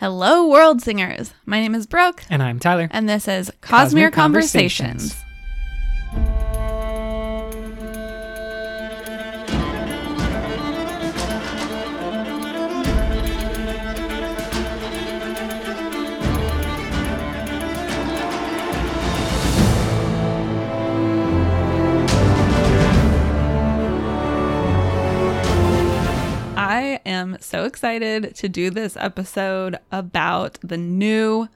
Hello, world singers. My name is Brooke, And I'm Tyler. and this is Cosmere Cosmere Conversations. Conversations. Am so excited to do this episode about the new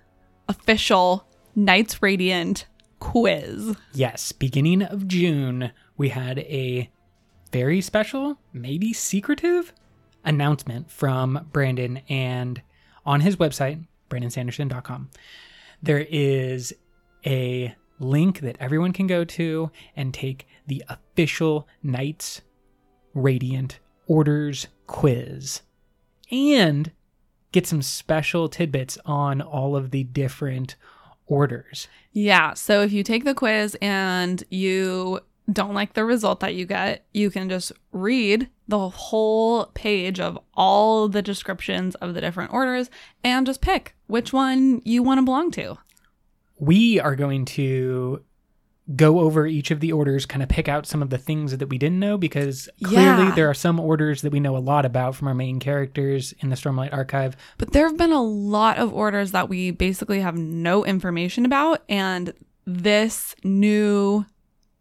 official Knights Radiant quiz. Yes, beginning of June, we had a very special, maybe secretive announcement from Brandon. And on his website, brandonsanderson.com, there is a link that everyone can go to and take the official Knights Radiant Orders quiz and get some special tidbits on all of the different orders. Yeah, so if you take the quiz and you don't like the result that you get, you can just read the whole page of all the descriptions of the different orders and just pick which one you want to belong to. we are going to go over each of the orders, kind of pick out some of the things that we didn't know because clearly Yeah. there are some orders that we know a lot about from our main characters in the Stormlight Archive. But there have been a lot of orders that we basically have no information about. And this new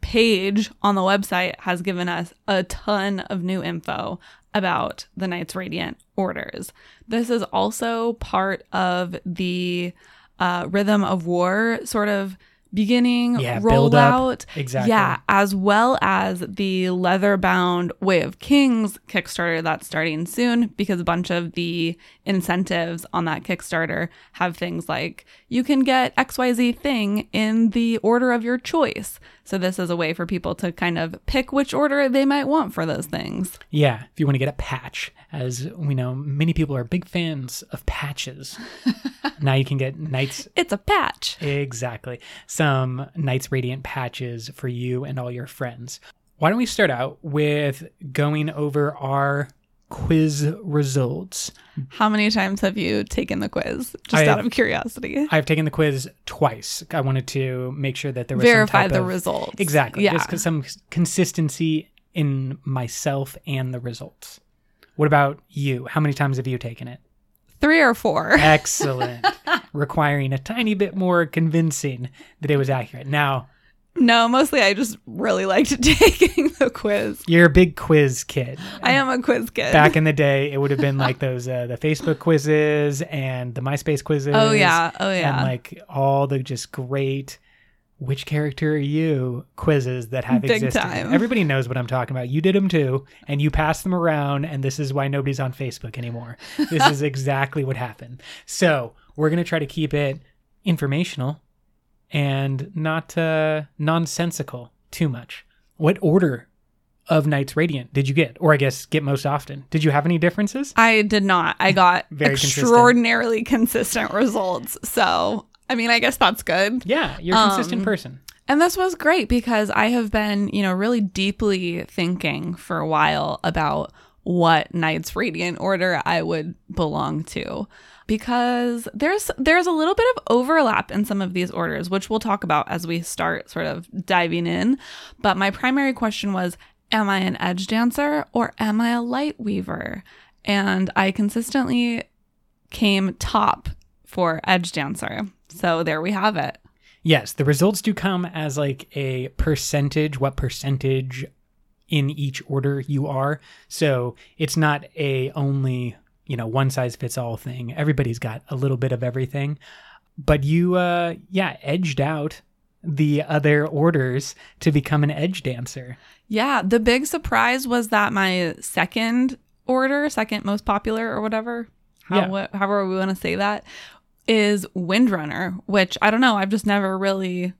page on the website has given us a ton of new info about the Knights Radiant orders. This is also part of the uh, Rhythm of War sort of beginning Yeah, rollout. Exactly. Yeah, as well as the leather bound Way of Kings Kickstarter that's starting soon because a bunch of the incentives on that Kickstarter have things like you can get XYZ thing in the order of your choice. So this is a way for people to kind of pick which order they might want for those things. Yeah, if you want to get a patch, as we know, many people are big fans of patches. now you can get Knights. It's a patch. Exactly. Some Knights Radiant patches for you and all your friends. Why don't we start out with going over our quiz results? How many times have you taken the quiz? Just I- out of curiosity. I've taken the quiz twice. I wanted to make sure that there was Verify some type the of, results. Exactly. Yeah. Just some consistency in myself and the results. What about you? How many times have you taken it? Three or four. Excellent. Requiring a tiny bit more convincing that it was accurate. Now, No, mostly I just really liked taking the quiz. you're a big quiz kid. I am a quiz kid. Back in the day, it would have been like those uh, the Facebook quizzes and the MySpace quizzes. oh yeah, oh yeah. and like all the just great which character are you quizzes that have Big existed. time. Everybody knows what I'm talking about. You did them too, and you passed them around, and this is why nobody's on Facebook anymore. This is exactly what happened. So we're gonna try to keep it informational and not uh, nonsensical too much. What order of Knights Radiant did you get, or I guess get most often? Did you have any differences? I did not. I got Very consistent. extraordinarily consistent. results. So, I mean, I guess that's good. Yeah, you're a consistent Um, person. And this was great because I have been, you know, really deeply thinking for a while about what Knights Radiant Order I would belong to. Because there's there's a little bit of overlap in some of these orders, which we'll talk about as we start sort of diving in. But my primary question was, am I an edge dancer or am I a light weaver? And I consistently came top for edge dancer. So there we have it. Yes, the results do come as like a percentage, what percentage in each order you are. So it's not a only, you know, one size fits all thing. Everybody's got a little bit of everything. But you uh yeah, edged out the other orders to become an edge dancer. Yeah, the big surprise was that my second order, second most popular or whatever, how, Yeah. however we want to say that, is Windrunner, which I don't know, I've just never really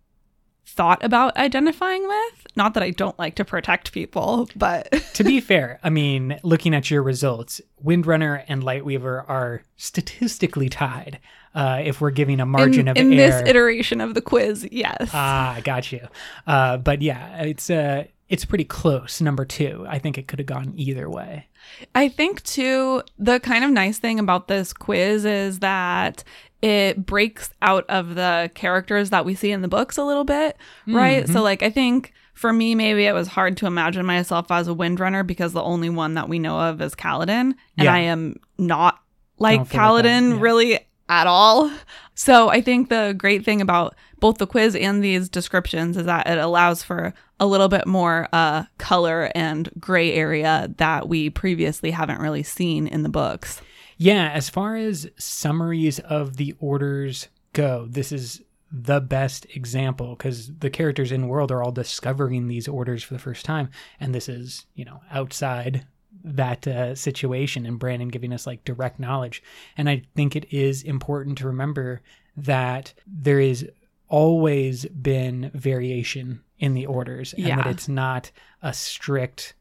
thought about identifying with. Not that I don't like to protect people, but to be fair, I mean, looking at your results, Windrunner and Lightweaver are statistically tied. Uh, if we're giving a margin in, of in error. this iteration of the quiz, yes. Ah, got you. Uh, but yeah, it's uh, it's pretty close, number two. I think it could have gone either way. I think too, the kind of nice thing about this quiz is that it breaks out of the characters that we see in the books a little bit, right? Mm-hmm. So, like, I think for me, maybe it was hard to imagine myself as a Windrunner because the only one that we know of is Kaladin, and Yeah. I am not like Kaladin yeah. really at all. So, I think the great thing about both the quiz and these descriptions is that it allows for a little bit more uh, color and gray area that we previously haven't really seen in the books. Yeah, as far as summaries of the orders go, this is the best example because the characters in world are all discovering these orders for the first time, and this is you know outside that uh, situation, and Brandon giving us like direct knowledge. And I think it is important to remember that there is always been variation in the orders, and that it's not a strict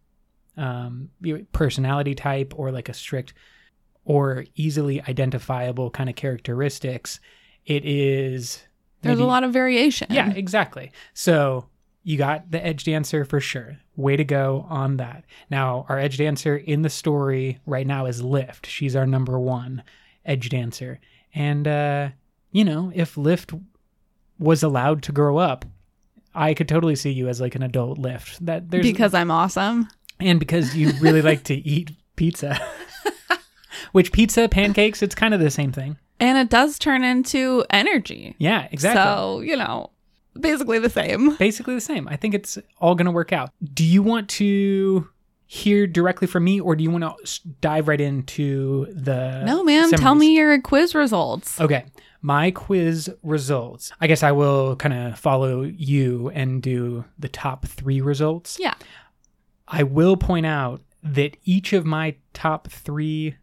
um, personality type or like a strict or easily identifiable kind of characteristics. It is There's a lot of variation. yeah, exactly. So you got the edge dancer for sure. Way to go on that. Now, our edge dancer in the story right now is Lift. She's our number one edge dancer. And, uh, you know, if Lift was allowed to grow up, I could totally see you as like an adult Lift. That there's because I'm awesome. and because you really like to eat pizza. Which pizza, pancakes, it's kind of the same thing. And it does turn into energy. Yeah, exactly. So, you know, basically the same. basically the same. I think it's all going to work out. Do you want to hear directly from me or do you want to dive right into the No, man, tell me your quiz results. Okay. My quiz results. I guess I will kind of follow you and do the top 3 results. Yeah. I will point out that each of my top 3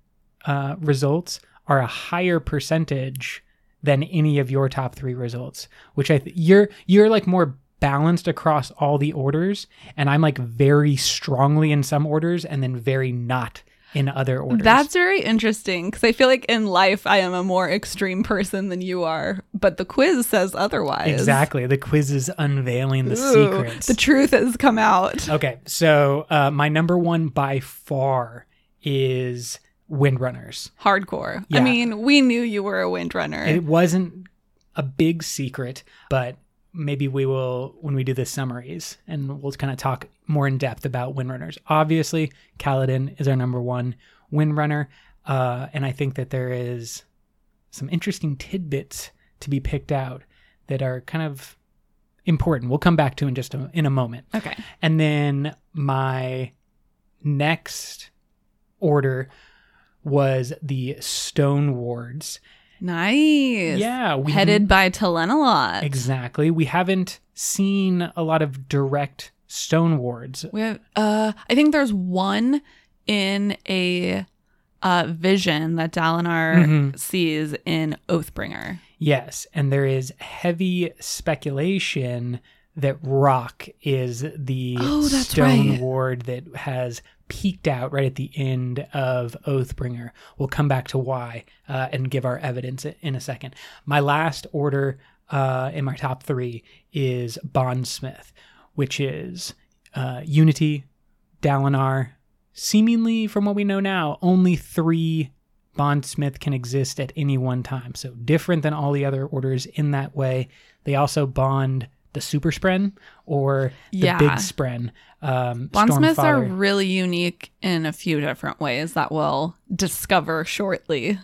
uh, results are a higher percentage than any of your top 3 results, which I th- you're you're like more balanced across all the orders and I'm like very strongly in some orders and then very not in other orders. That's very interesting because I feel like in life I am a more extreme person than you are, but the quiz says otherwise. Exactly. The quiz is unveiling the Ooh, secrets. The truth has come out. okay, so uh, my number one by far is Windrunners. Hardcore. Yeah. I mean, we knew you were a windrunner. It wasn't a big secret, but maybe we will when we do the summaries and we'll kind of talk more in depth about Windrunners. Obviously, Kaladin is our number one Windrunner, uh, and I think that there is some interesting tidbits to be picked out that are kind of important. We'll come back to in just a, in a moment. okay. And then my next order was the Stone Wards. Nice. Yeah, we Headed by Talenelat. exactly. We haven't seen a lot of direct Stone Wards. We have, uh, I think there's one in a uh, vision that Dalinar Mhm. sees in Oathbringer. Yes, and there is heavy speculation that Rock is the Oh, Stone right. Ward that has peeked out right at the end of Oathbringer. We'll come back to why uh, and give our evidence in a second. My last order uh, in my top three is Bondsmith, which is uh, Unity, Dalinar. Seemingly, from what we know now, only three Bondsmith can exist at any one time. So different than all the other orders in that way. They also bond the Super Spren or the Yeah. Big Spren. Um, Bondsmiths are really unique in a few different ways that we'll discover shortly.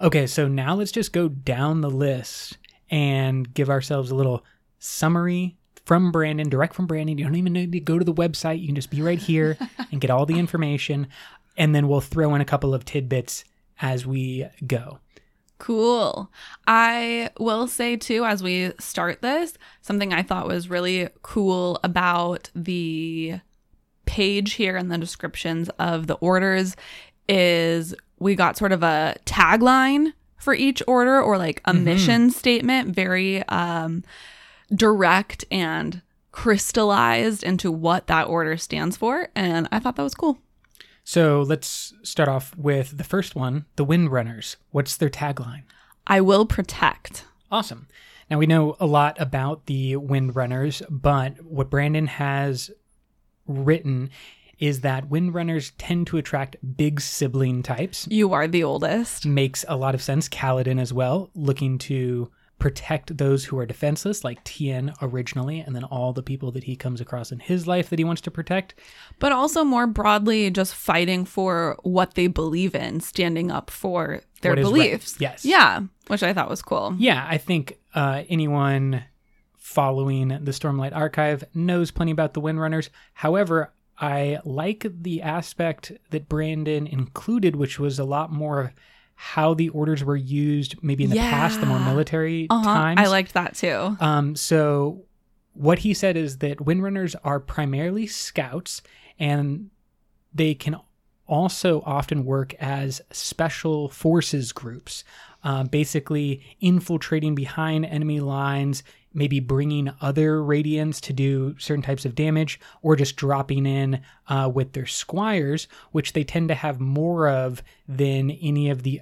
Okay, so now let's just go down the list and give ourselves a little summary from Brandon, direct from Brandon. You don't even need to go to the website. You can just be right here and get all the information. And then we'll throw in a couple of tidbits as we go. Cool. I will say too, as we start this, something I thought was really cool about the page here in the descriptions of the orders is we got sort of a tagline for each order or like a mission statement, very um, direct and crystallized into what that order stands for. And I thought that was cool. So let's start off with the first one the Windrunners. What's their tagline? I will protect. Awesome. Now we know a lot about the Windrunners, but what Brandon has written is that Windrunners tend to attract big sibling types. You are the oldest. Makes a lot of sense. Kaladin as well, looking to protect those who are defenseless, like Tien originally, and then all the people that he comes across in his life that he wants to protect. But also more broadly, just fighting for what they believe in, standing up for their What is right. beliefs. Yes. Yeah, which I thought was cool. Yeah, I think uh, anyone following the Stormlight Archive knows plenty about the Windrunners. However, I like the aspect that Brandon included, which was a lot more how the orders were used, maybe in the past, the more military Uh-huh. times. I liked that too. Um, so what he said is that windrunners are primarily scouts and they can also often work as special forces groups, um, basically infiltrating behind enemy lines, maybe bringing other radiants to do certain types of damage, or just dropping in uh, with their squires, which they tend to have more of than any of the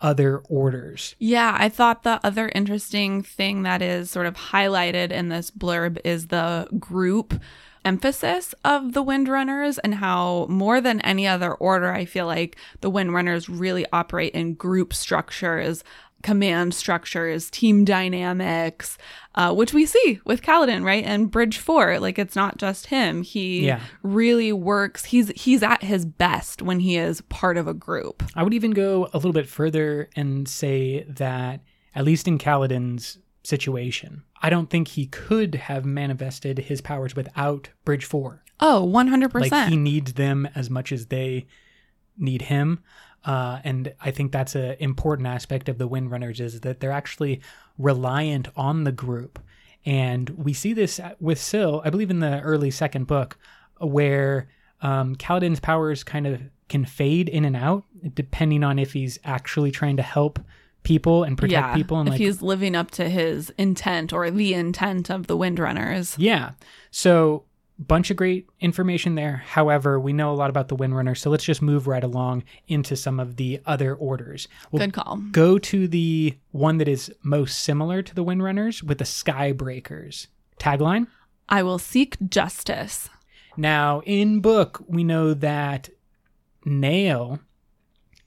other orders. Yeah, I thought the other interesting thing that is sort of highlighted in this blurb is the group emphasis of the Windrunners and how more than any other order, I feel like the Windrunners really operate in group structures, command structures, team dynamics, uh, which we see with Kaladin, right? And Bridge Four, like it's not just him. He Yeah. really works. He's he's at his best when he is part of a group. I would even go a little bit further and say that, at least in Kaladin's situation, I don't think he could have manifested his powers without Bridge 4. Oh, 100%. Like, he needs them as much as they need him. Uh, and I think that's an important aspect of the Windrunners is that they're actually reliant on the group. And we see this with Syl, I believe in the early second book, where um, Kaladin's powers kind of can fade in and out depending on if he's actually trying to help people and protect yeah, people. And if like, he's living up to his intent or the intent of the Windrunners. Yeah. So bunch of great information there. However, we know a lot about the Windrunner, so let's just move right along into some of the other orders. We'll Good call. go to the one that is most similar to the Windrunners with the Skybreakers. Tagline. I will seek justice. Now, in book, we know that Nale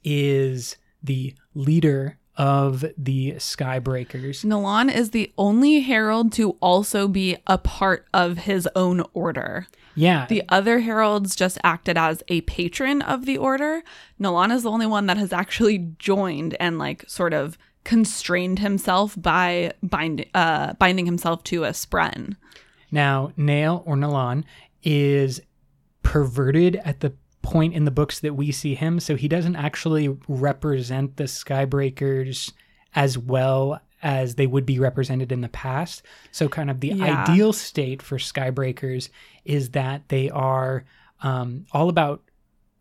is the leader of the Skybreakers. Nalan is the only herald to also be a part of his own order. Yeah. The other heralds just acted as a patron of the order. Nalan is the only one that has actually joined and like sort of constrained himself by bind, uh, binding himself to a spren. Now, Nale or Nalan is perverted at the point in the books that we see him, so he doesn't actually represent the Skybreakers as well as they would be represented in the past. So, kind of the Yeah. ideal state for Skybreakers is that they are um, all about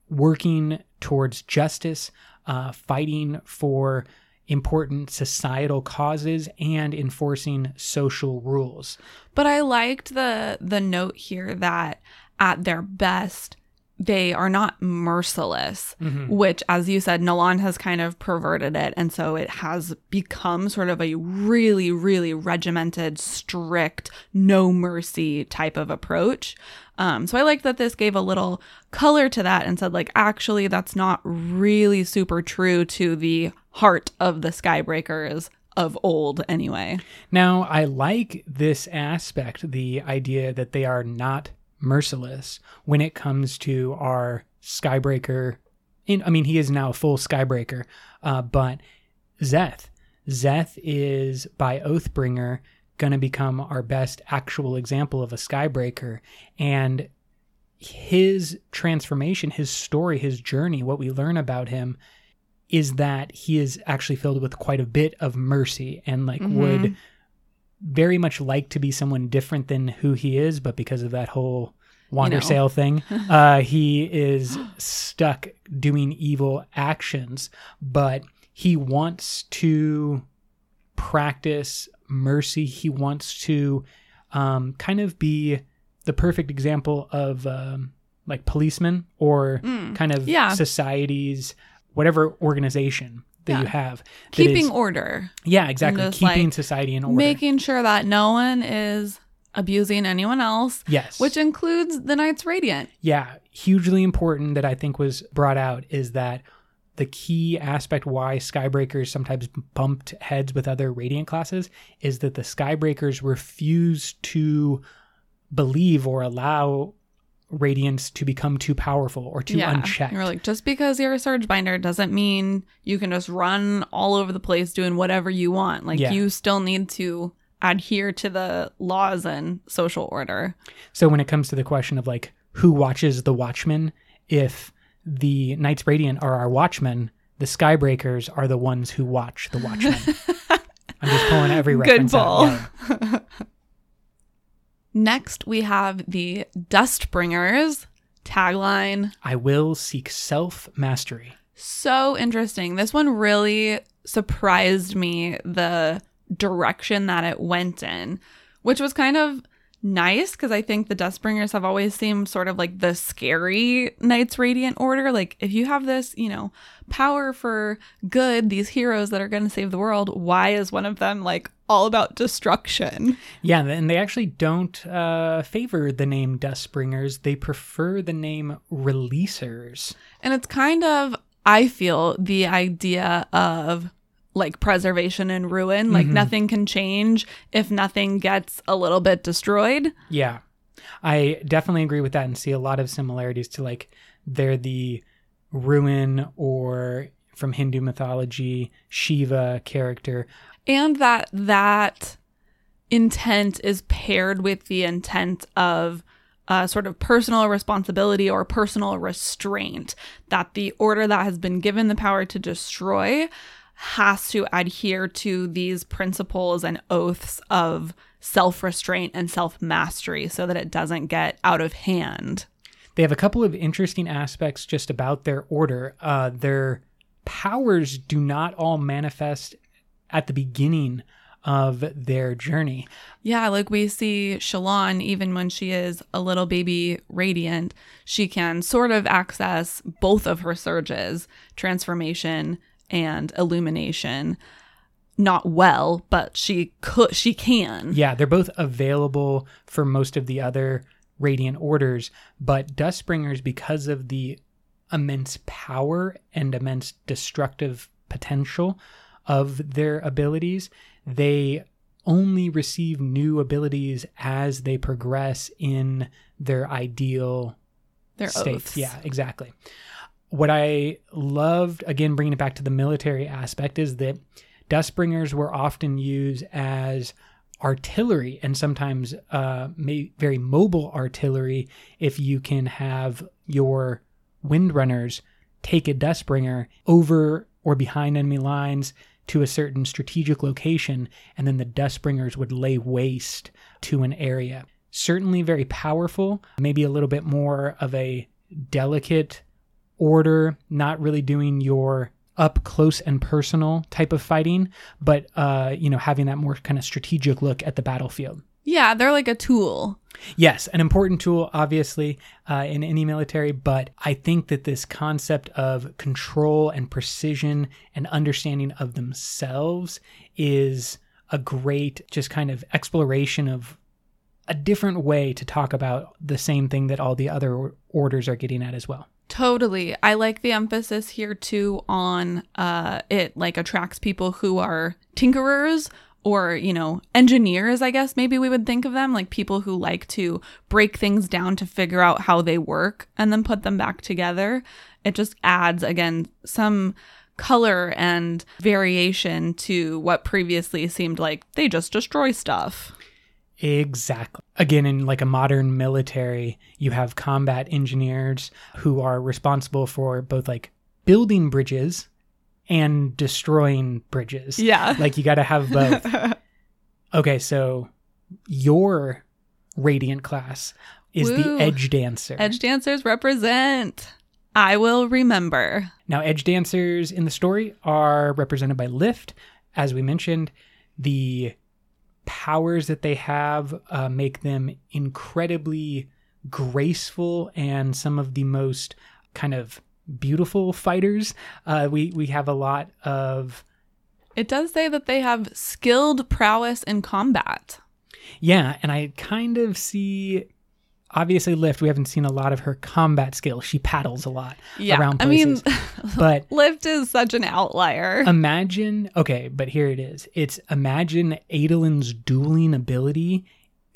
working towards justice, uh, fighting for important societal causes, and enforcing social rules. But I liked the the note here that at their best they are not merciless, which as you said Nalan has kind of perverted it and so it has become sort of a really really regimented, strict, no mercy type of approach. Um, so I like that this gave a little color to that and said like actually that's not really super true to the heart of the Skybreakers of old anyway. Now, I like this aspect, the idea that they are not merciless when it comes to our Skybreaker. In, I mean, he is now a full Skybreaker, uh, but Szeth. Szeth is, by Oathbringer, going to become our best actual example of a Skybreaker. And his transformation, his story, his journey, what we learn about him is that he is actually filled with quite a bit of mercy and like would very much like to be someone different than who he is, but because of that whole wander know. sale thing, uh, he is stuck doing evil actions. But he wants to practice mercy. He wants to um, kind of be the perfect example of um, like policeman or kind of Mm. yeah. society's whatever organization that you have. that Keeping is- order. yeah, exactly. Keeping like, society in order. making sure that no one is abusing anyone else, Yes. which includes the Knights Radiant. yeah, hugely important that I think was brought out is that the key aspect why Skybreakers sometimes bumped heads with other Radiant classes is that the Skybreakers refuse to believe or allow Radiants to become too powerful or too unchecked. You're like, just because you're a Surge Binder doesn't mean you can just run all over the place doing whatever you want. Like, Yeah. you still need to adhere to the laws and social order. So when it comes to the question of like who watches the Watchmen, if the Knights Radiant are our Watchmen, the Skybreakers are the ones who watch the Watchmen. I'm just pulling every Good reference out. pull. Next, we have the Dustbringers tagline. I will seek self mastery. So interesting. This one really surprised me the direction that it went in, which was kind of nice because I think the Dustbringers have always seemed sort of like the scary Knights Radiant Order. Like, if you have this, you know, power for good, these heroes that are going to save the world, why is one of them like all about destruction? Yeah, and they actually don't uh, favor the name Dustbringers. They prefer the name Releasers. And it's kind of, I feel, the idea of like preservation and ruin. Like nothing can change if nothing gets a little bit destroyed. Yeah. I definitely agree with that and see a lot of similarities to like they're the ruin or from Hindu mythology, Shiva character. And that that intent is paired with the intent of uh, sort of personal responsibility or personal restraint that the order that has been given the power to destroy has to adhere to these principles and oaths of self restraint and self mastery so that it doesn't get out of hand. They have a couple of interesting aspects just about their order. Uh, their powers do not all manifest at the beginning of their journey. Yeah, like we see Shallan, even when she is a little baby radiant, she can sort of access both of her surges, transformation and illumination. Not well, but she could she can. Yeah, they're both available for most of the other Radiant orders, but Dustbringers, because of the immense power and immense destructive potential of their abilities, they only receive new abilities as they progress in their ideal Their states. oaths. Yeah, exactly. What I loved, again, bringing it back to the military aspect, is that Dustbringers were often used as artillery and sometimes uh, very mobile artillery if you can have your windrunners take a Dustbringer over or behind enemy lines to a certain strategic location, and then the Dustbringers would lay waste to an area. Certainly very powerful, maybe a little bit more of a delicate order, not really doing your up close and personal type of fighting, but uh, you know, having that more kind of strategic look at the battlefield. Yeah, they're like a tool. Yes, an important tool, obviously, uh, in any military, but I think that this concept of control and precision and understanding of themselves is a great, just kind of exploration of a different way to talk about the same thing that all the other orders are getting at as well. Totally. I like the emphasis here too on uh it like attracts people who are tinkerers or, you know, engineers, I guess maybe we would think of them, like people who like to break things down to figure out how they work and then put them back together. It just adds again some color and variation to what previously seemed like they just destroy stuff. Exactly. Again, in like a modern military, you have combat engineers who are responsible for both like building bridges and destroying bridges. Yeah. Like you got to have both. okay, so your radiant class is Woo. the edge dancer. Edge dancers represent. I will remember. Now, edge dancers in the story are represented by Lift. As we mentioned, the powers that they have uh, make them incredibly graceful and some of the most kind of beautiful fighters. Uh, we we have a lot of It does say that they have skilled prowess in combat. Yeah, and I kind of see obviously Lift, we haven't seen a lot of her combat skills. She paddles a lot Yeah. around I mean, but Lift is such an outlier. imagine okay, but here it is. It's imagine Adolin's dueling ability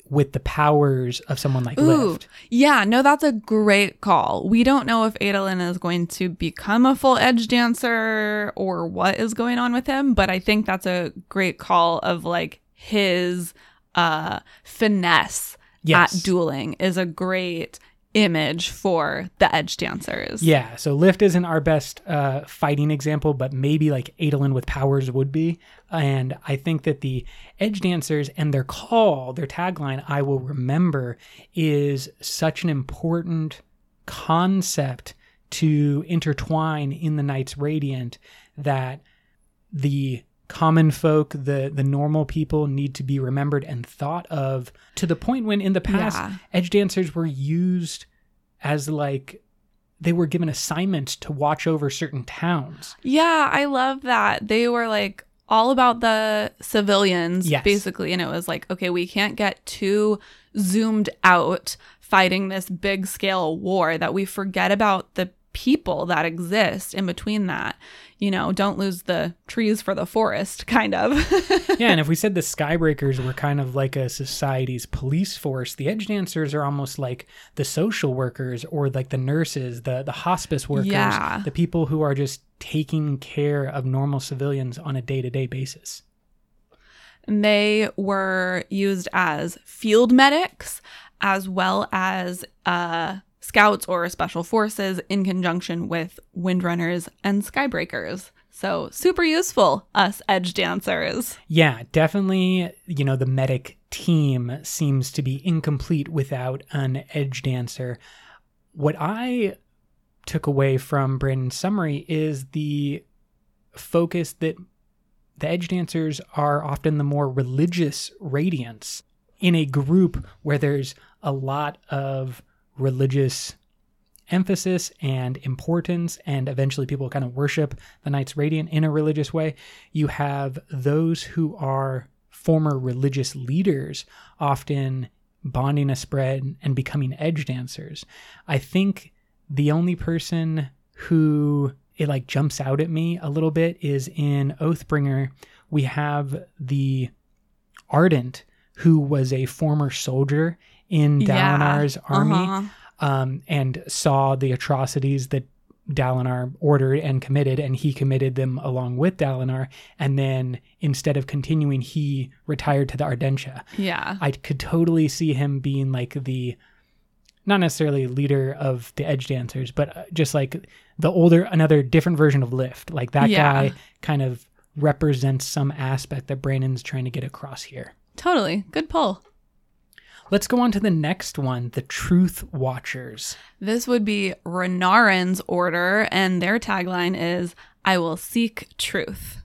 with the powers of someone like Ooh, Lift. yeah, no, that's a great call. We don't know if Adolin is going to become a full edge dancer or what is going on with him, but I think that's a great call of like his uh finesse Yes. at dueling is a great image for the edge dancers. Yeah, so Lift isn't our best uh, fighting example, but maybe like Adolin with powers would be. And I think that the Edge Dancers and their call, their tagline, I will remember, is such an important concept to intertwine in the Knights Radiant that the common folk, the the normal people need to be remembered and thought of to the point when in the past Yeah. edge dancers were used as like they were given assignments to watch over certain towns. Yeah, I love that. They were like all about the civilians, Yes. basically. And it was like, okay, we can't get too zoomed out fighting this big scale war that we forget about the people that exist in between that. You know, don't lose the trees for the forest, kind of. yeah, and if we said the Skybreakers were kind of like a society's police force, the edge dancers are almost like the social workers or like the nurses, the the hospice workers, Yeah. the people who are just taking care of normal civilians on a day-to-day basis. And they were used as field medics as well as uh, scouts or special forces in conjunction with windrunners and skybreakers. So, super useful, us edge dancers. Yeah, definitely, you know, the medic team seems to be incomplete without an edge dancer. What I took away from Brandon's summary is the focus that the edge dancers are often the more religious radiants in a group where there's a lot of religious emphasis and importance and eventually people kind of worship the knights radiant in a religious way you have those who are former religious leaders often bonding a spren and becoming edge dancers. I think the only person who it like jumps out at me a little bit is in oathbringer. We have the ardent who was a former soldier in Yeah, dalinar's army Uh-huh. um, and saw the atrocities that Dalinar ordered and committed, and he committed them along with Dalinar. And then instead of continuing, he retired to the Ardentia. Yeah. I could totally see him being like the, not necessarily leader of the Edge Dancers, but uh, just like the older, another different version of Lift. Like that Yeah. guy kind of represents some aspect that Brandon's trying to get across here. Totally. Good pull. Let's go on to the next one the Truth Watchers. This would be Renarin's order, and their tagline is I will seek truth.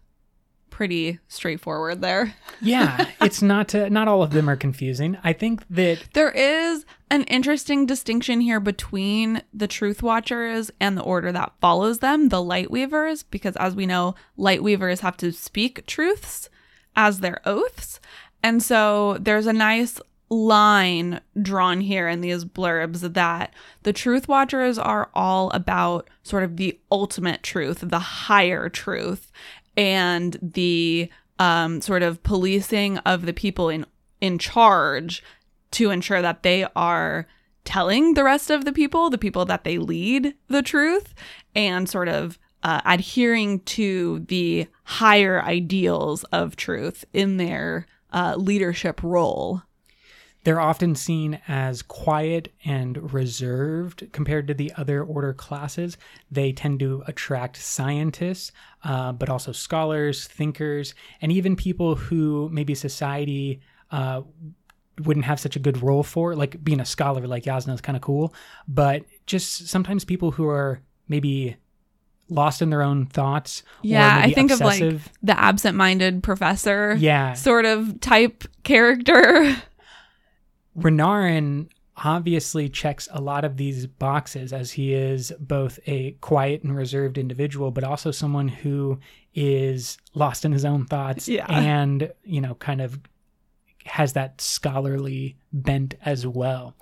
Pretty straightforward there. yeah it's not uh, not all of them are confusing i think that There is an interesting distinction here between the Truth Watchers and the order that follows them, the Light Weavers, because as we know, Light Weavers have to speak truths as their oaths. And so there's a nice line drawn here in these blurbs that the Truth Watchers are all about sort of the ultimate truth, the higher truth, and the um, sort of policing of the people in in charge to ensure that they are telling the rest of the people, the people that they lead, the truth, and sort of uh, adhering to the higher ideals of truth in their uh, leadership role. they're often seen as quiet and reserved compared to the other order classes they tend to attract scientists uh, but also scholars thinkers and even people who maybe society uh, wouldn't have such a good role for like being a scholar like Jasnah is kind of cool but just sometimes people who are maybe lost in their own thoughts Yeah, I think of like the absent-minded professor yeah sort of type character. Renarin obviously checks a lot of these boxes as he is both a quiet and reserved individual, but also someone who is lost in his own thoughts Yeah. and, you know, kind of has that scholarly bent as well.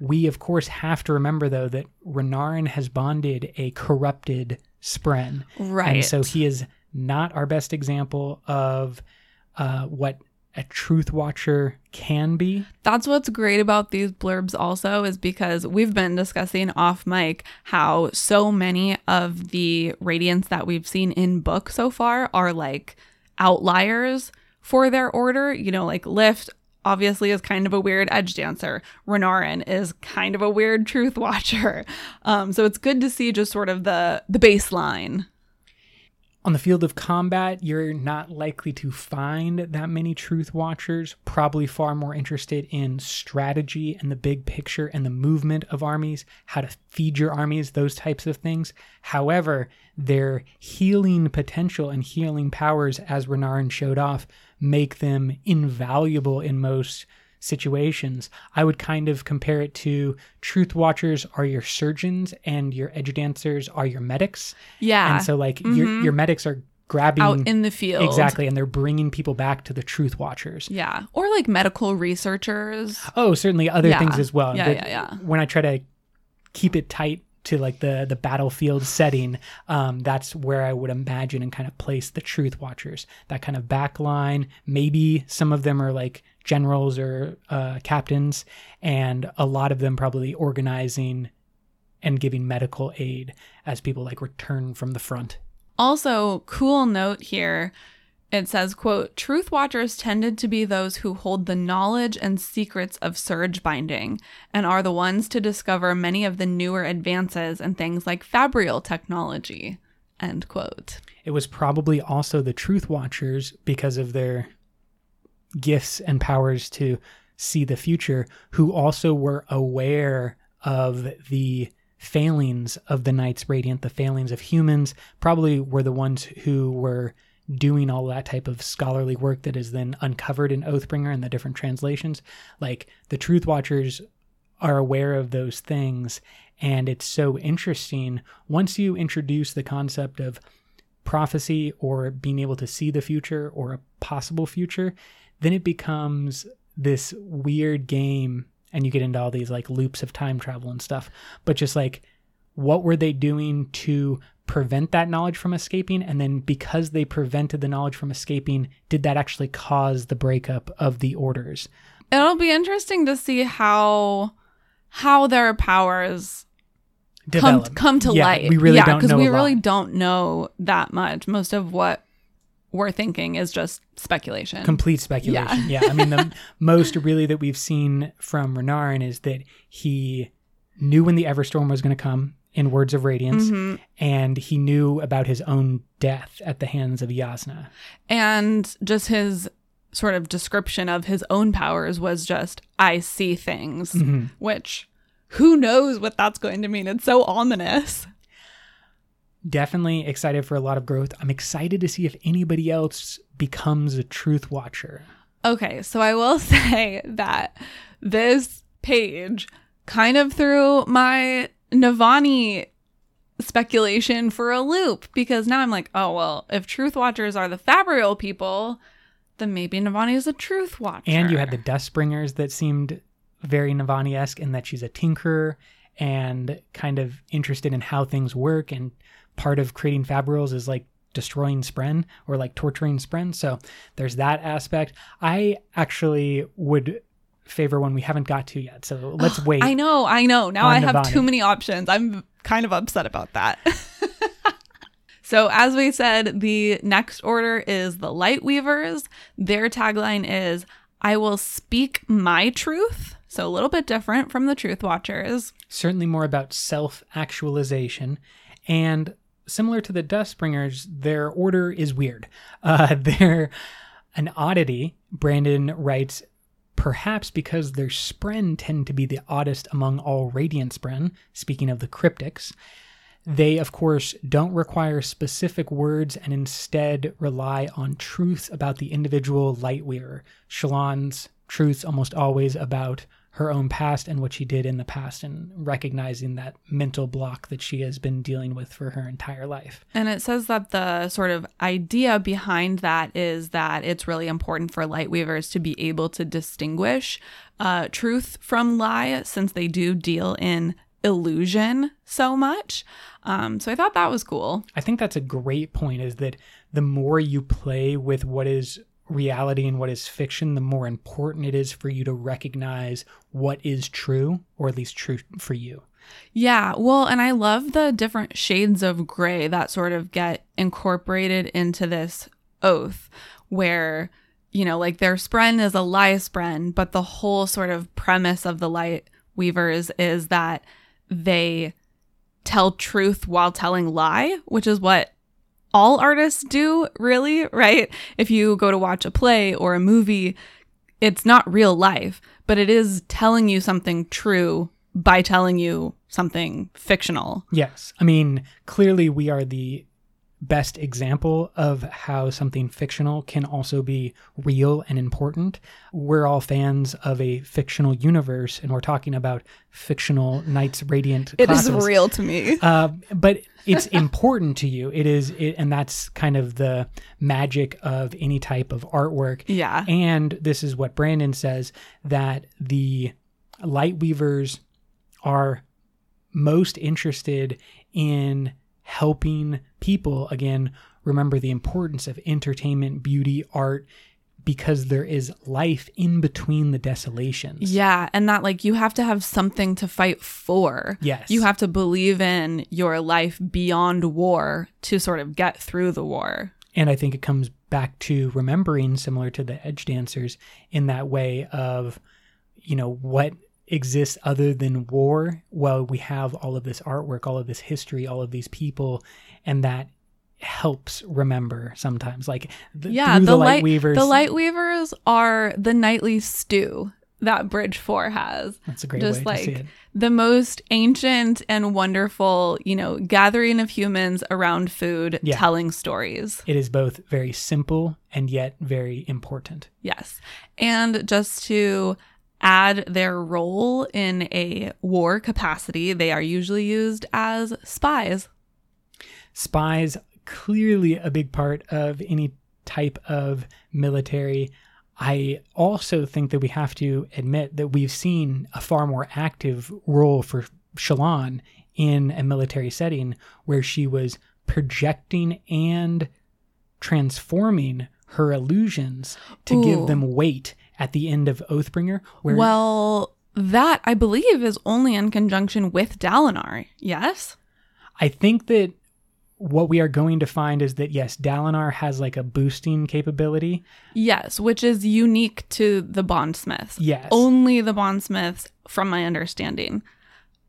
We, of course, have to remember, though, that Renarin has bonded a corrupted Spren. Right. And so he is not our best example of uh, what a truth watcher can be. That's what's great about these blurbs also is because we've been discussing off mic how so many of the radiants that we've seen in book so far are like outliers for their order, you know, like Lift obviously is kind of a weird edge dancer. Renarin is kind of a weird truth watcher. Um, so it's good to see just sort of the the baseline. On the field of combat, you're not likely to find that many truth watchers, probably far more interested in strategy and the big picture and the movement of armies, how to feed your armies, those types of things. However, their healing potential and healing powers, as Renarin showed off, make them invaluable in most situations. I would kind of compare it to truth watchers are your surgeons and your edge dancers are your medics. Yeah. And so like your mm-hmm. your medics are grabbing out in the field. exactly and they're bringing people back to the truth watchers. Yeah. Or like medical researchers. Oh, certainly other Yeah. things as well. Yeah, yeah, yeah. When I try to keep it tight to like the the battlefield setting, um, that's where I would imagine and kind of place the truth watchers. That kind of back line. Maybe some of them are like generals or uh, captains, and a lot of them probably organizing and giving medical aid as people like return from the front. Also, cool note here. It says, quote, Truth Watchers tended to be those who hold the knowledge and secrets of surge binding and are the ones to discover many of the newer advances in things like fabrial technology. End quote. It was probably also the truth watchers because of their gifts and powers to see the future who also were aware of the failings of the knights radiant the failings of humans probably were the ones who were doing all that type of scholarly work that is then uncovered in oathbringer and the different translations like the truth watchers are aware of those things and it's so interesting once you introduce the concept of prophecy or being able to see the future or a possible future, then it becomes this weird game and you get into all these like loops of time travel and stuff. But just like what were they doing to prevent that knowledge from escaping? And then because they prevented the knowledge from escaping, did that actually cause the breakup of the orders? It'll be interesting to see how how their powers come Develop. come to Yeah, light. We really yeah, don't know. Because we really lot. don't know that much. Most of what we're thinking is just speculation. complete speculation. Yeah. I mean, the most really that we've seen from Renarin is that he knew when the Everstorm was going to come in Words of Radiance, Mhm. and he knew about his own death at the hands of Jasnah. and just his sort of description of his own powers was just I see things, Mhm. which who knows what that's going to mean. It's so ominous. Definitely excited for a lot of growth. I'm excited to see if anybody else becomes a Truth Watcher. Okay, so I will say that this page kind of threw my Navani speculation for a loop because now I'm like, oh, well, if truth watchers are the Fabrial people, then maybe Navani is a truth watcher. And you had the Dustbringers that seemed very Navani esque in that she's a tinkerer and kind of interested in how things work. And part of creating Fabrials is like destroying Spren or like torturing Spren. So there's that aspect. I actually would favor one we haven't got to yet. So let's wait. I know, I know. Now I have Navani. too many options. I'm kind of upset about that. so, as we said, the next order is the Light Weavers. Their tagline is I will speak my truth. So, a little bit different from the Truth Watchers. certainly more about self actualization. And similar to the Dustbringers, their order is weird. Uh, they're an oddity, Brandon writes, perhaps because their spren tend to be the oddest among all radiant spren, speaking of the cryptics. They, of course, don't require specific words and instead rely on truths about the individual light weaver. Truths almost always about her own past and what she did in the past and recognizing that mental block that she has been dealing with for her entire life. And it says that the sort of idea behind that is that it's really important for light weavers to be able to distinguish uh, truth from lie since they do deal in illusion so much. Um, so I thought that was cool. I think that's a great point is that the more you play with what is reality and what is fiction, the more important it is for you to recognize what is true, or at least true for you. Yeah, well, and I love the different shades of gray that sort of get incorporated into this oath, where, you know, like their spren is a lie spren, but the whole sort of premise of the light weavers is that they tell truth while telling lie, which is what all artists do, really, right? If you go to watch a play or a movie, it's not real life, but it is telling you something true by telling you something fictional. Yes. I mean, clearly we are the best example of how something fictional can also be real and important. We're all fans of a fictional universe, and we're talking about fictional Knights Radiant. It classes. is real to me. Uh, but it's important to you. It is, it, and that's kind of the magic of any type of artwork. Yeah. And this is what Brandon says that the light weavers are most interested in helping people again remember the importance of entertainment, beauty, art because there is life in between the desolations. Yeah, and that like you have to have something to fight for. Yes. You have to believe in your life beyond war to sort of get through the war. And I think it comes back to remembering similar to the edge dancers in that way of you know what exists other than war well we have all of this artwork all of this history all of these people and that helps remember sometimes like the, Yeah, the, the, light, weavers The light weavers are the nightly stew that Bridge 4 has. that's a great just way to see like it the most ancient and wonderful, you know, gathering of humans around food Yeah. telling stories. it is both very simple and yet very important Yes. And just to add their role in a war capacity, they are usually used as spies. spies clearly a big part of any type of military i also think that we have to admit that we've seen a far more active role for Shallan in a military setting where she was projecting and transforming her illusions to Ooh. give them weight at the end of oathbringer where Well, that I believe is only in conjunction with Dalinar. Yes? I think that what we are going to find is that yes, Dalinar has like a boosting capability. Yes, which is unique to the bondsmiths. Yes. Only the bondsmiths, from my understanding,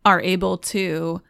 are able to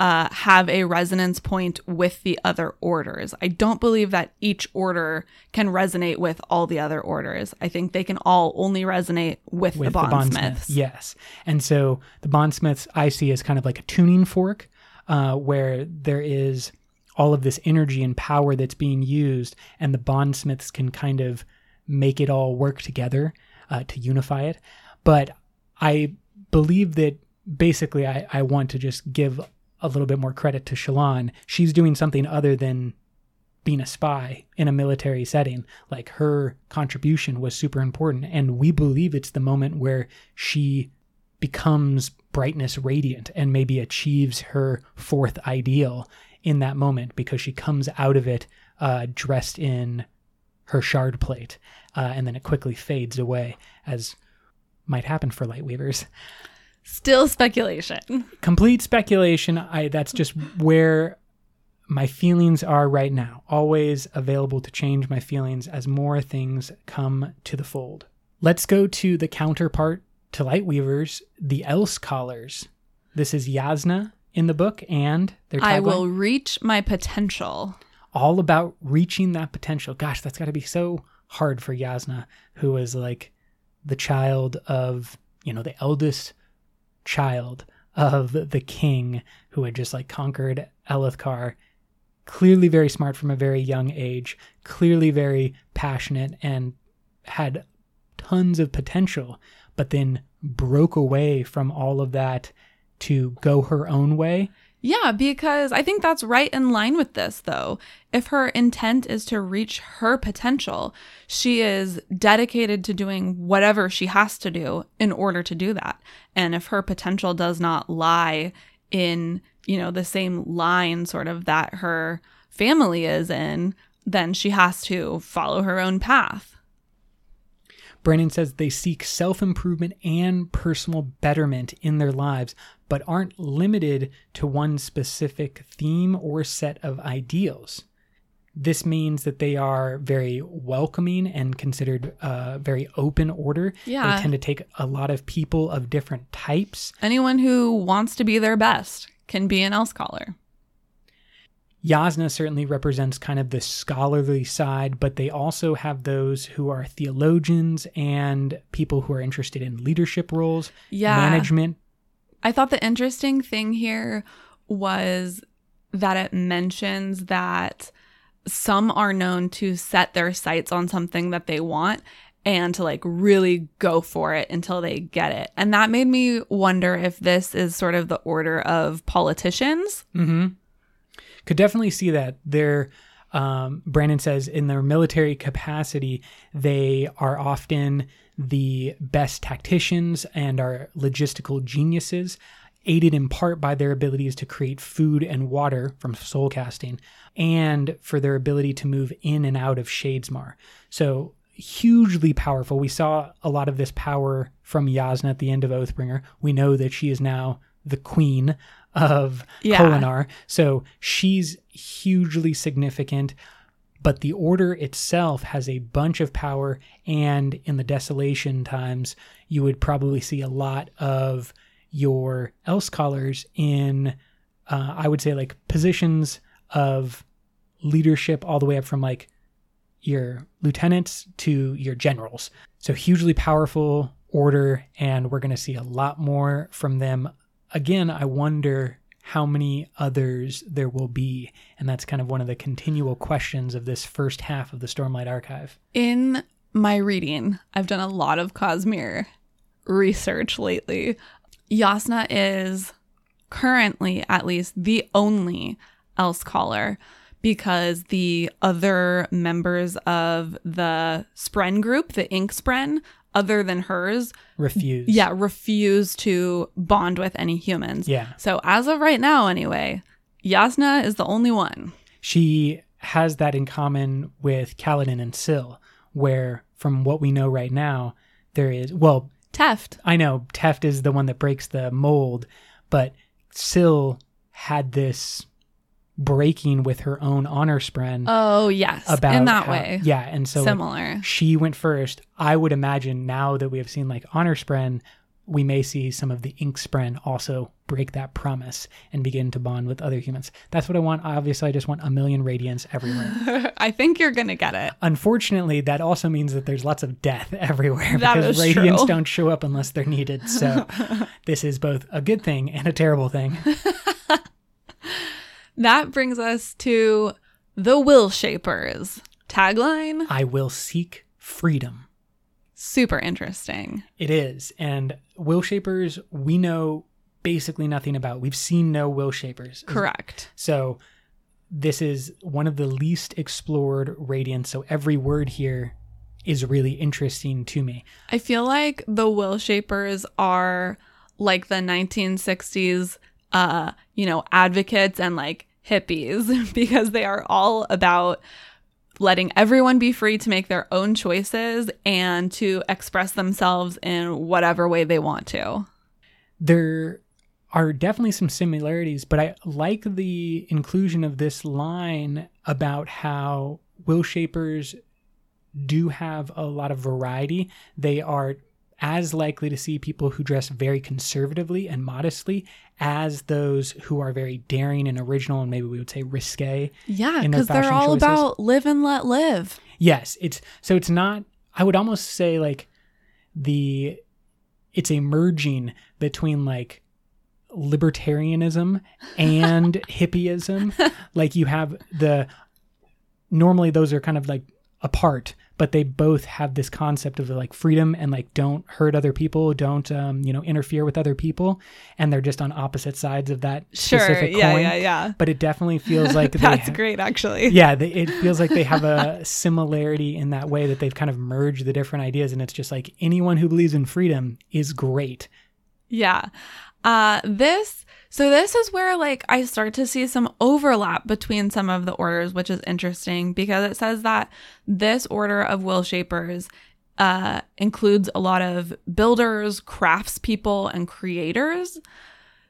uh, have a resonance point with the other orders. I don't believe that each order can resonate with all the other orders. I think they can all only resonate with, with the bondsmiths. Yes. And so the bondsmiths I see as kind of like a tuning fork uh, where there is all of this energy and power that's being used, and the bondsmiths can kind of make it all work together uh, to unify it. But I believe that basically I, I want to just give a little bit more credit to Shallan. She's doing something other than being a spy in a military setting. Like her contribution was super important. And we believe it's the moment where she becomes brightness radiant and maybe achieves her fourth ideal in that moment because she comes out of it uh, dressed in her shard plate. Uh, and then it quickly fades away, as might happen for light weavers. Still speculation. Complete speculation. I that's just where my feelings are right now. Always available to change my feelings as more things come to the fold. Let's go to the counterpart to light weavers, the else callers. This is Jasnah in the book and their tagline, I will reach my potential. all about reaching that potential. Gosh, that's got to be so hard for Jasnah, who is like the child of, you know, the eldest child of the king who had just like conquered Alethkar. Clearly very smart from a very young age, clearly very passionate and had tons of potential, but then broke away from all of that to go her own way. Yeah, because I think that's right in line with this, though. If her intent is to reach her potential, she is dedicated to doing whatever she has to do in order to do that. And if her potential does not lie in, you know, the same line sort of that her family is in, then she has to follow her own path. Brandon says they seek self improvement and personal betterment in their lives, but aren't limited to one specific theme or set of ideals. This means that they are very welcoming and considered a very open order. Yeah. They tend to take a lot of people of different types. Anyone who wants to be their best can be an else caller. Jasnah certainly represents kind of the scholarly side, but they also have those who are theologians and people who are interested in leadership roles, Yeah. management. I thought the interesting thing here was that it mentions that some are known to set their sights on something that they want and to like really go for it until they get it. And that made me wonder if this is sort of the order of politicians. hmm Could definitely see that. They're, um, Brandon says, in their military capacity, they are often the best tacticians and are logistical geniuses, aided in part by their abilities to create food and water from soul casting, and for their ability to move in and out of Shadesmar. So hugely powerful. We saw a lot of this power from Jasnah at the end of Oathbringer. We know that she is now the queen of Yeah. Kholinar. So she's hugely significant. But the order itself has a bunch of power, and in the desolation times, you would probably see a lot of your else callers in, uh, I would say, like positions of leadership, all the way up from like your lieutenants to your generals. So hugely powerful order, and we're going to see a lot more from them. Again, I wonder how many others there will be, and that's kind of one of the continual questions of this first half of the Stormlight Archive. In my reading, I've done a lot of Cosmere research lately. Jasnah is currently, at least, the only else caller because the other members of the Spren group, the Ink Spren, other than hers, Refuse. yeah, refuse to bond with any humans. Yeah. So as of right now, anyway, Jasnah is the only one. She has that in common with Kaladin and Syl, where from what we know right now, there is well, Teft. I know Teft is the one that breaks the mold, but Syl had this breaking with her own honor spren Oh yes, about in that how- way, Yeah, and so like, similar. she went first. I would imagine now that we have seen like honor spren, we may see some of the ink spren also break that promise and begin to bond with other humans. That's what I want. Obviously, I just want a million radiants everywhere. I think you're gonna get it. Unfortunately, that also means that there's lots of death everywhere That because radiants true. don't show up unless they're needed. So this is both a good thing and a terrible thing. That brings us to the Will Shapers tagline. I will seek freedom. Super interesting. It is. And will shapers, we know basically nothing about. We've seen no will shapers. Correct. So this is one of the least explored radiants. So every word here is really interesting to me. I feel like the Will Shapers are like the 1960s, uh, you know, advocates and like hippies because they are all about letting everyone be free to make their own choices and to express themselves in whatever way they want to. There are definitely some similarities, but I like the inclusion of this line about how will shapers do have a lot of variety. They are as likely to see people who dress very conservatively and modestly as those who are very daring and original and maybe we would say risque. Yeah, because they're all choices. about live and let live. Yes, it's so it's not I would almost say like the it's a merging between like libertarianism and hippieism. Like you have the normally those are kind of like apart, but they both have this concept of like freedom and like don't hurt other people, don't um, you know interfere with other people, and they're just on opposite sides of that Sure. specific Yeah, coin. yeah, yeah. But it definitely feels like That's ha- great, actually. yeah, they, it feels like they have a similarity in that way that they've kind of merged the different ideas, and it's just like anyone who believes in freedom is great. Yeah. Uh this so this is where like I start to see some overlap between some of the orders, which is interesting because it says that this order of will shapers uh includes a lot of builders, craftspeople, and creators.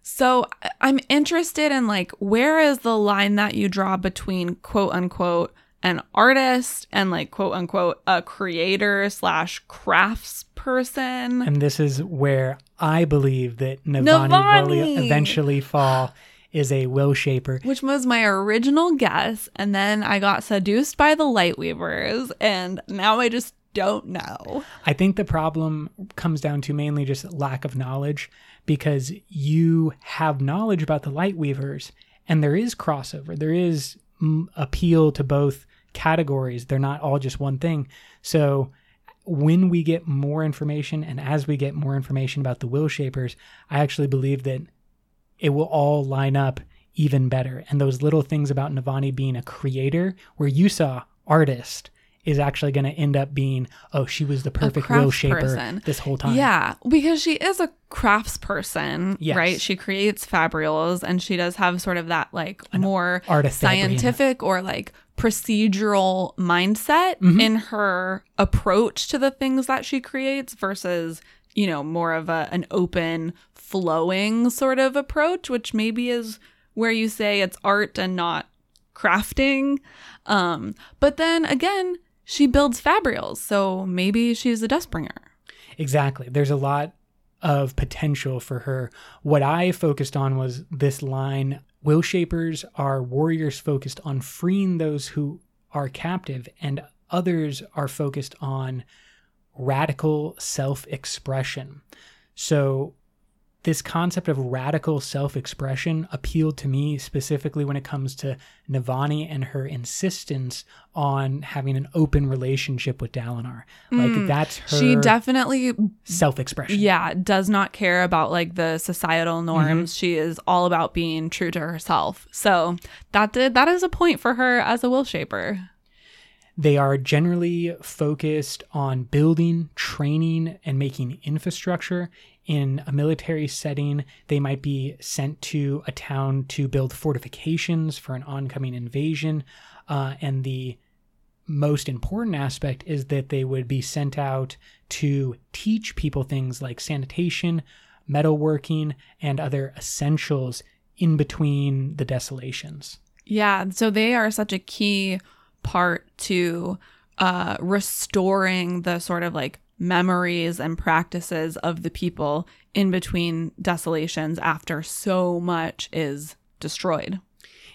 So I'm interested in like where is the line that you draw between quote unquote an artist and like quote unquote a creator slash crafts person. And this is where I believe that Navani, will eventually fall is a will shaper. which was my original guess. And then I got seduced by the Lightweavers, and now I just don't know. I think the problem comes down to mainly just lack of knowledge because you have knowledge about the light weavers and there is crossover. There is appeal to both categories. They're not all just one thing. So when we get more information and as we get more information about the will shapers, I actually believe that it will all line up even better. And those little things about Navani being a creator, where you saw artist, is actually going to end up being, oh, she was the perfect will shaper this whole time. Yeah, because she is a craftsperson, Yes. right? She creates fabrials and she does have sort of that like more artifabrian. scientific or like procedural mindset Mm-hmm. in her approach to the things that she creates versus, you know, more of a an open, flowing sort of approach, which maybe is where you say it's art and not crafting. Um, but then again, she builds fabrials, so maybe she's a dust bringer Exactly. There's a lot of potential for her. What I focused on was this line Will shapers are warriors focused on freeing those who are captive, and others are focused on radical self expression. So, this concept of radical self expression appealed to me specifically when it comes to Navani and her insistence on having an open relationship with Dalinar. Like, mm, that's her She definitely self expression. yeah, does not care about like the societal norms. Mm-hmm. She is all about being true to herself. So that did that is a point for her as a will shaper. They are generally focused on building, training, and making infrastructure. In a military setting, they might be sent to a town to build fortifications for an oncoming invasion. Uh, and the most important aspect is that they would be sent out to teach people things like sanitation, metalworking, and other essentials in between the desolations. Yeah, so they are such a key part to uh, restoring the sort of like memories and practices of the people in between desolations after so much is destroyed.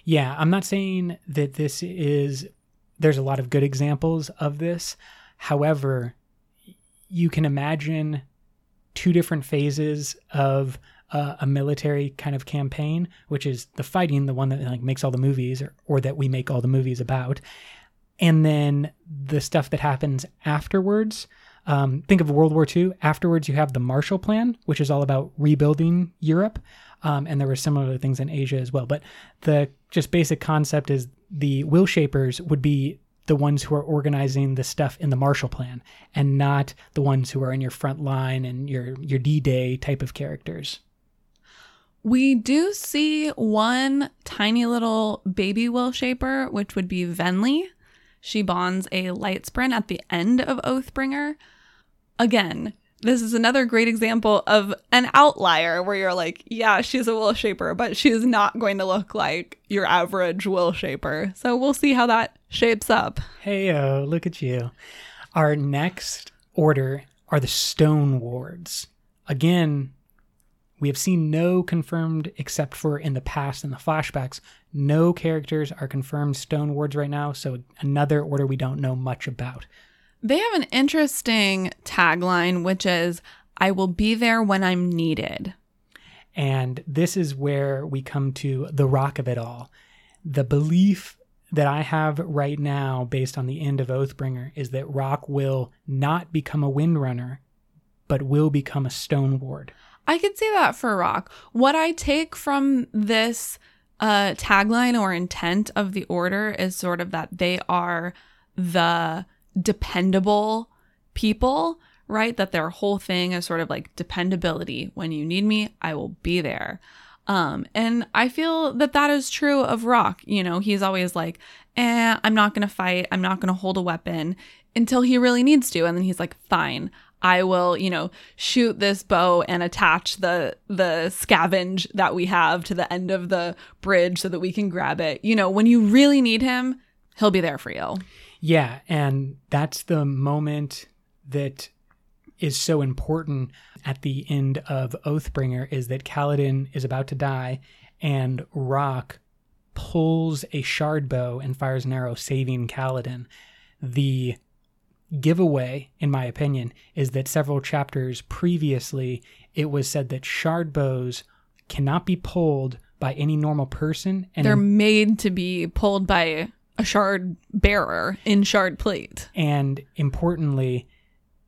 Yeah, I'm not saying that this is, there's a lot of good examples of this. However, you can imagine two different phases of uh, a military kind of campaign, which is the fighting, the one that like makes all the movies or, or that we make all the movies about. And then the stuff that happens afterwards. Um, think of World War II. Afterwards, you have the Marshall Plan, which is all about rebuilding Europe. Um, and there were similar things in Asia as well. But the just basic concept is the will shapers would be the ones who are organizing the stuff in the Marshall Plan, and not the ones who are in your front line and your your D Day type of characters. We do see one tiny little baby will shaper, which would be Venli. She bonds a lightspren at the end of Oathbringer. Again, this is another great example of an outlier where you're like, yeah, she's a will shaper, but she's not going to look like your average will shaper. So we'll see how that shapes up. Hey, look at you. Our next order are the Stone Wards. Again, we have seen no confirmed, except for in the past in the flashbacks, no characters are confirmed Stone Wards right now. So another order we don't know much about. They have an interesting tagline, which is, I will be there when I'm needed. And this is where we come to the rock of it all the belief that I have right now, based on the end of Oathbringer, is that Rock will not become a Windrunner, but will become a Stone Ward. I could see that for Rock. What I take from this uh, tagline or intent of the order is sort of that they are the dependable people, right? That their whole thing is sort of like dependability. When you need me, I will be there. Um, and I feel that that is true of Rock. You know, he's always like, eh, I'm not going to fight. I'm not going to hold a weapon until he really needs to. And then he's like, fine, I will, you know, shoot this bow and attach the the scavenge that we have to the end of the bridge so that we can grab it. You know, when you really need him, he'll be there for you. Yeah, and that's the moment that is so important at the end of Oathbringer is that Kaladin is about to die and Rock pulls a shard bow and fires an arrow saving Kaladin. The giveaway, in my opinion, is that several chapters previously it was said that shard bows cannot be pulled by any normal person and They're made to be pulled by a shard bearer in shard plate. And importantly,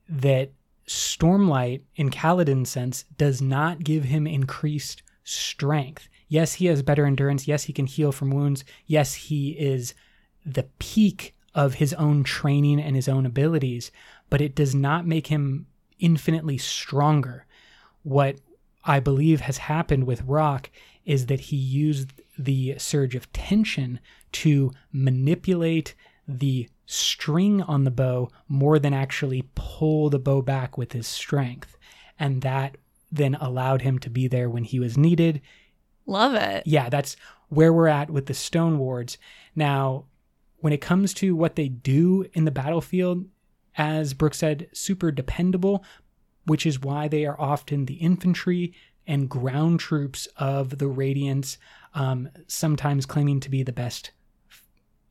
that Stormlight, in Kaladin's sense, does not give him increased strength. Yes, he has better endurance. Yes, he can heal from wounds. Yes, he is the peak of his own training and his own abilities, but it does not make him infinitely stronger. What I believe has happened with Rock is that he used the surge of tension to manipulate the string on the bow more than actually pull the bow back with his strength. And that then allowed him to be there when he was needed. Love it. Yeah, that's where we're at with the Stone Wards. Now, when it comes to what they do in the battlefield, as Brooke said, super dependable, which is why they are often the infantry and ground troops of the Radiants, um, sometimes claiming to be the best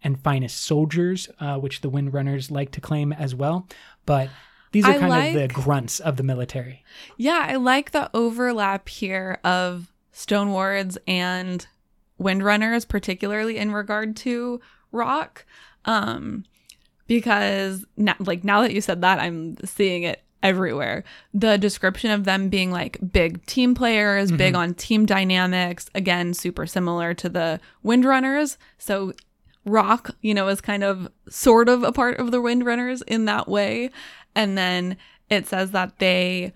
and finest soldiers, uh, which the Windrunners like to claim as well. But these are I kind like, of the grunts of the military. Yeah, I like the overlap here of Stone Wards and Windrunners, particularly in regard to Rock. Um, because now, like now that you said that, I'm seeing it everywhere. The description of them being like big team players, mm-hmm. big on team dynamics, again, super similar to the Windrunners. So rock, you know, is kind of sort of a part of the Windrunners in that way. And then it says that they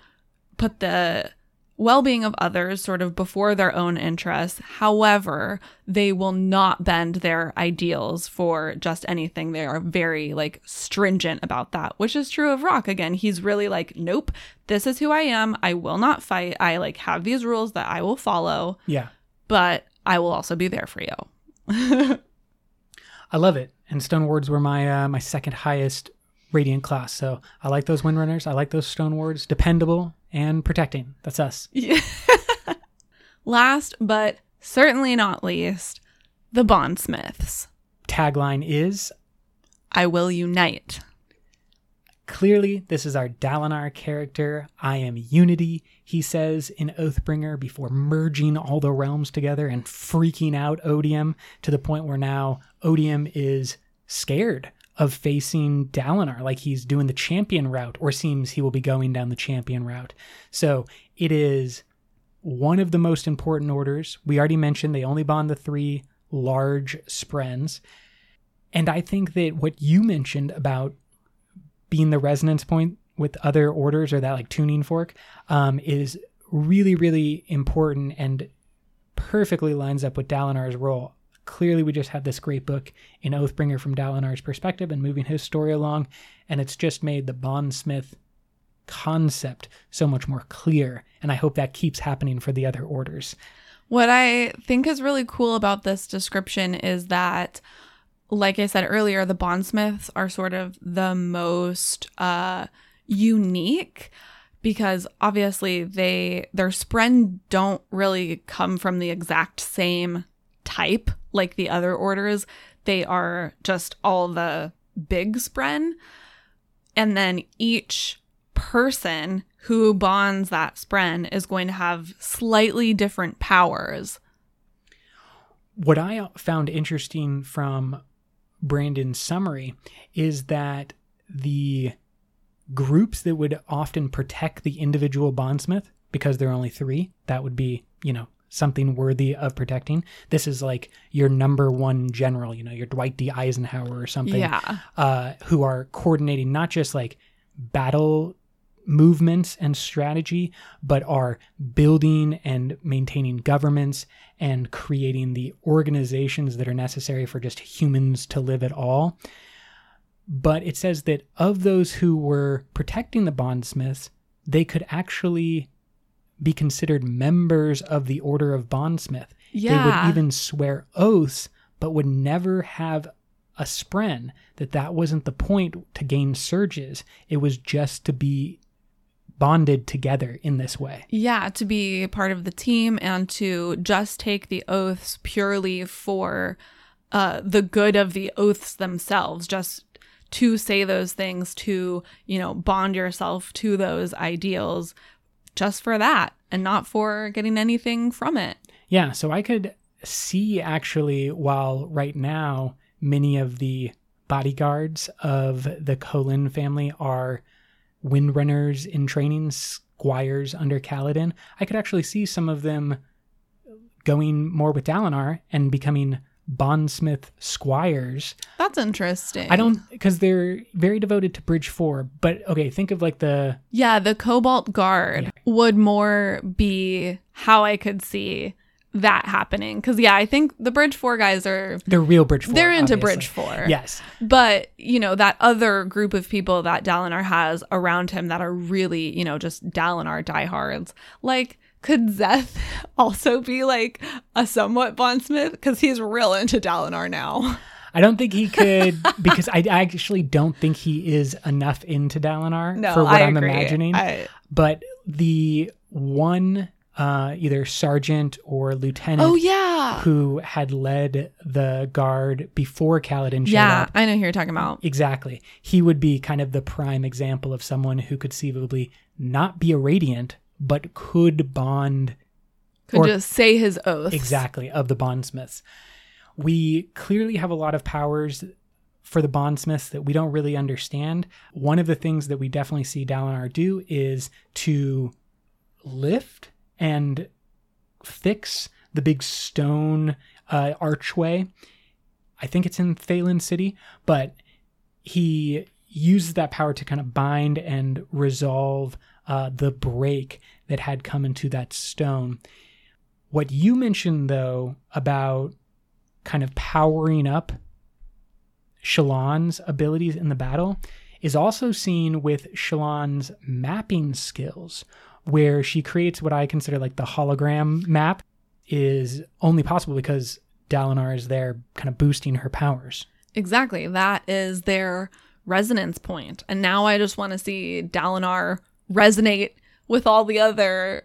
put the well being of others sort of before their own interests. However, they will not bend their ideals for just anything. They are very like stringent about that, which is true of Rock. Again, he's really like, nope, this is who I am. I will not fight. I like have these rules that I will follow. Yeah. But I will also be there for you. I love it. And Stone Wards were my uh, my second highest radiant class. So I like those Windrunners. I like those Stone Wards. Dependable and protecting. That's us. Yeah. Last but certainly not least, the Bondsmiths. Tagline is I will unite. Clearly, this is our Dalinar character. I am unity, he says in Oathbringer before merging all the realms together and freaking out Odium to the point where now Odium is scared of facing Dalinar, like he's doing the champion route, or seems he will be going down the champion route. So it is one of the most important orders. We already mentioned they only bond the three large sprens. And I think that what you mentioned about being the resonance point with other orders or that like tuning fork um, is really, really important and perfectly lines up with Dalinar's role. Clearly, we just had this great book in Oathbringer from Dalinar's perspective and moving his story along, and it's just made the Bondsmith concept so much more clear. And I hope that keeps happening for the other orders. What I think is really cool about this description is that like I said earlier, the bondsmiths are sort of the most uh, unique because obviously they their spren don't really come from the exact same type like the other orders. They are just all the big spren. And then each person who bonds that spren is going to have slightly different powers. What I found interesting from Brandon's summary is that the groups that would often protect the individual bondsmith, because there are only three, that would be, you know, something worthy of protecting. This is like your number one general, you know, your Dwight D. Eisenhower or something, Yeah. uh, who are coordinating not just like battle movements and strategy, but are building and maintaining governments and creating the organizations that are necessary for just humans to live at all. But it says that of those who were protecting the bondsmiths, they could actually be considered members of the order of bondsmith. They would even swear oaths, but would never have a spren. That that wasn't the point to gain surges. It was just to be bonded together in this way. Yeah, to be part of the team and to just take the oaths purely for uh, the good of the oaths themselves, just to say those things, to, you know, bond yourself to those ideals just for that and not for getting anything from it. Yeah, so I could see actually while right now many of the bodyguards of the Kholin family are windrunners in training, squires under Kaladin, I could actually see some of them going more with Dalinar and becoming bondsmith squires. That's interesting. I don't because they're very devoted to Bridge Four. But okay, think of like the Yeah, the Cobalt Guard Yeah. would more be how I could see that happening. Because, yeah, I think the Bridge 4 guys are. the real Bridge Four. They're into obviously. Bridge 4. Yes, But, you know, that other group of people that Dalinar has around him that are really, you know, just Dalinar diehards. Like, could Szeth also be like a somewhat bondsmith? Because he's real into Dalinar now. I don't think he could because I actually don't think he is enough into Dalinar No, for what I am agree. imagining. I, but the one, uh, either sergeant or lieutenant, oh, yeah. who had led the guard before Kaladin showed Yeah, up, I know who you're talking about. exactly, he would be kind of the prime example of someone who could conceivably not be a radiant, but could bond Could or- just say his oath. exactly of the bondsmiths. We clearly have a lot of powers for the bondsmiths that we don't really understand. One of the things that we definitely see Dalinar do is to lift and fix the big stone uh, archway. I think it's in Thaylen City, but he uses that power to kind of bind and resolve uh, the break that had come into that stone. What you mentioned, though, about kind of powering up Shallan's abilities in the battle is also seen with Shallan's mapping skills, where she creates what I consider like the hologram map is only possible because Dalinar is there kind of boosting her powers. Exactly. That is their resonance point. And now I just want to see Dalinar resonate with all the other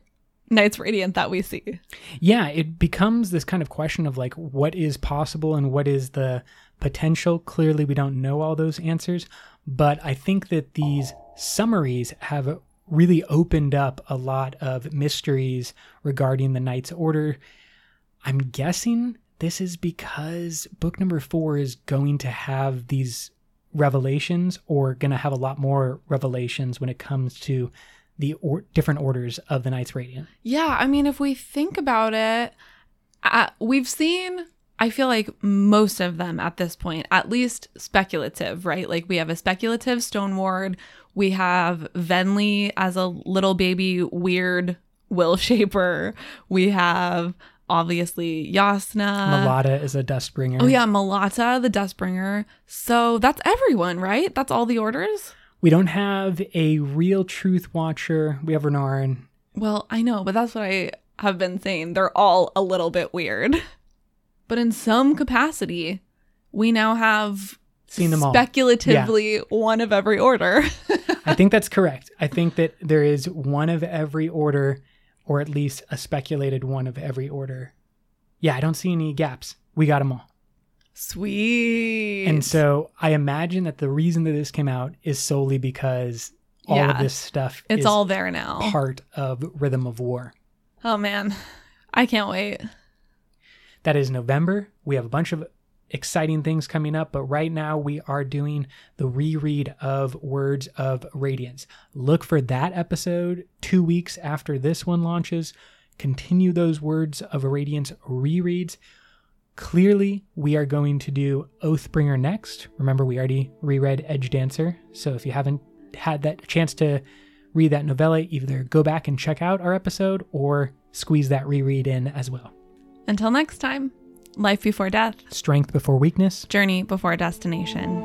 Knights Radiant that we see. Yeah, it becomes this kind of question of like what is possible and what is the potential. Clearly, we don't know all those answers, but I think that these summaries have really opened up a lot of mysteries regarding the Knight's Order. I'm guessing this is because book number four is going to have these revelations or going to have a lot more revelations when it comes to the or- different orders of the Knights Radiant. Yeah. I mean, if we think about it, uh, we've seen, I feel like most of them at this point, at least speculative, right? Like we have a speculative Stone Ward. We have Venli as a little baby weird will shaper. We have obviously Jasnah. Malata is a Dustbringer. Oh yeah, Malata, the Dustbringer. So that's everyone, right? That's all the orders. We don't have a real Truth Watcher. We have Renarin. Well, I know, but that's what I have been saying. They're all a little bit weird. But in some capacity, we now have Seen them all. speculatively one of every order. I think that's correct. I think that there is one of every order, or at least a speculated one of every order. Yeah, I don't see any gaps. We got them all. Sweet. And so I imagine that the reason that this came out is solely because all Yeah. of this stuff it's is all there now. part of Rhythm of War. Oh man. I can't wait. That is November. We have a bunch of exciting things coming up, but right now we are doing the reread of Words of Radiance. Look for that episode two weeks after this one launches. Continue those Words of Radiance rereads. Clearly, we are going to do Oathbringer next. Remember, we already reread Edge Dancer, so if you haven't had that chance to read that novella, either go back and check out our episode or squeeze that reread in as well. Until next time, Life Before Death, Strength Before Weakness, Journey Before Destination.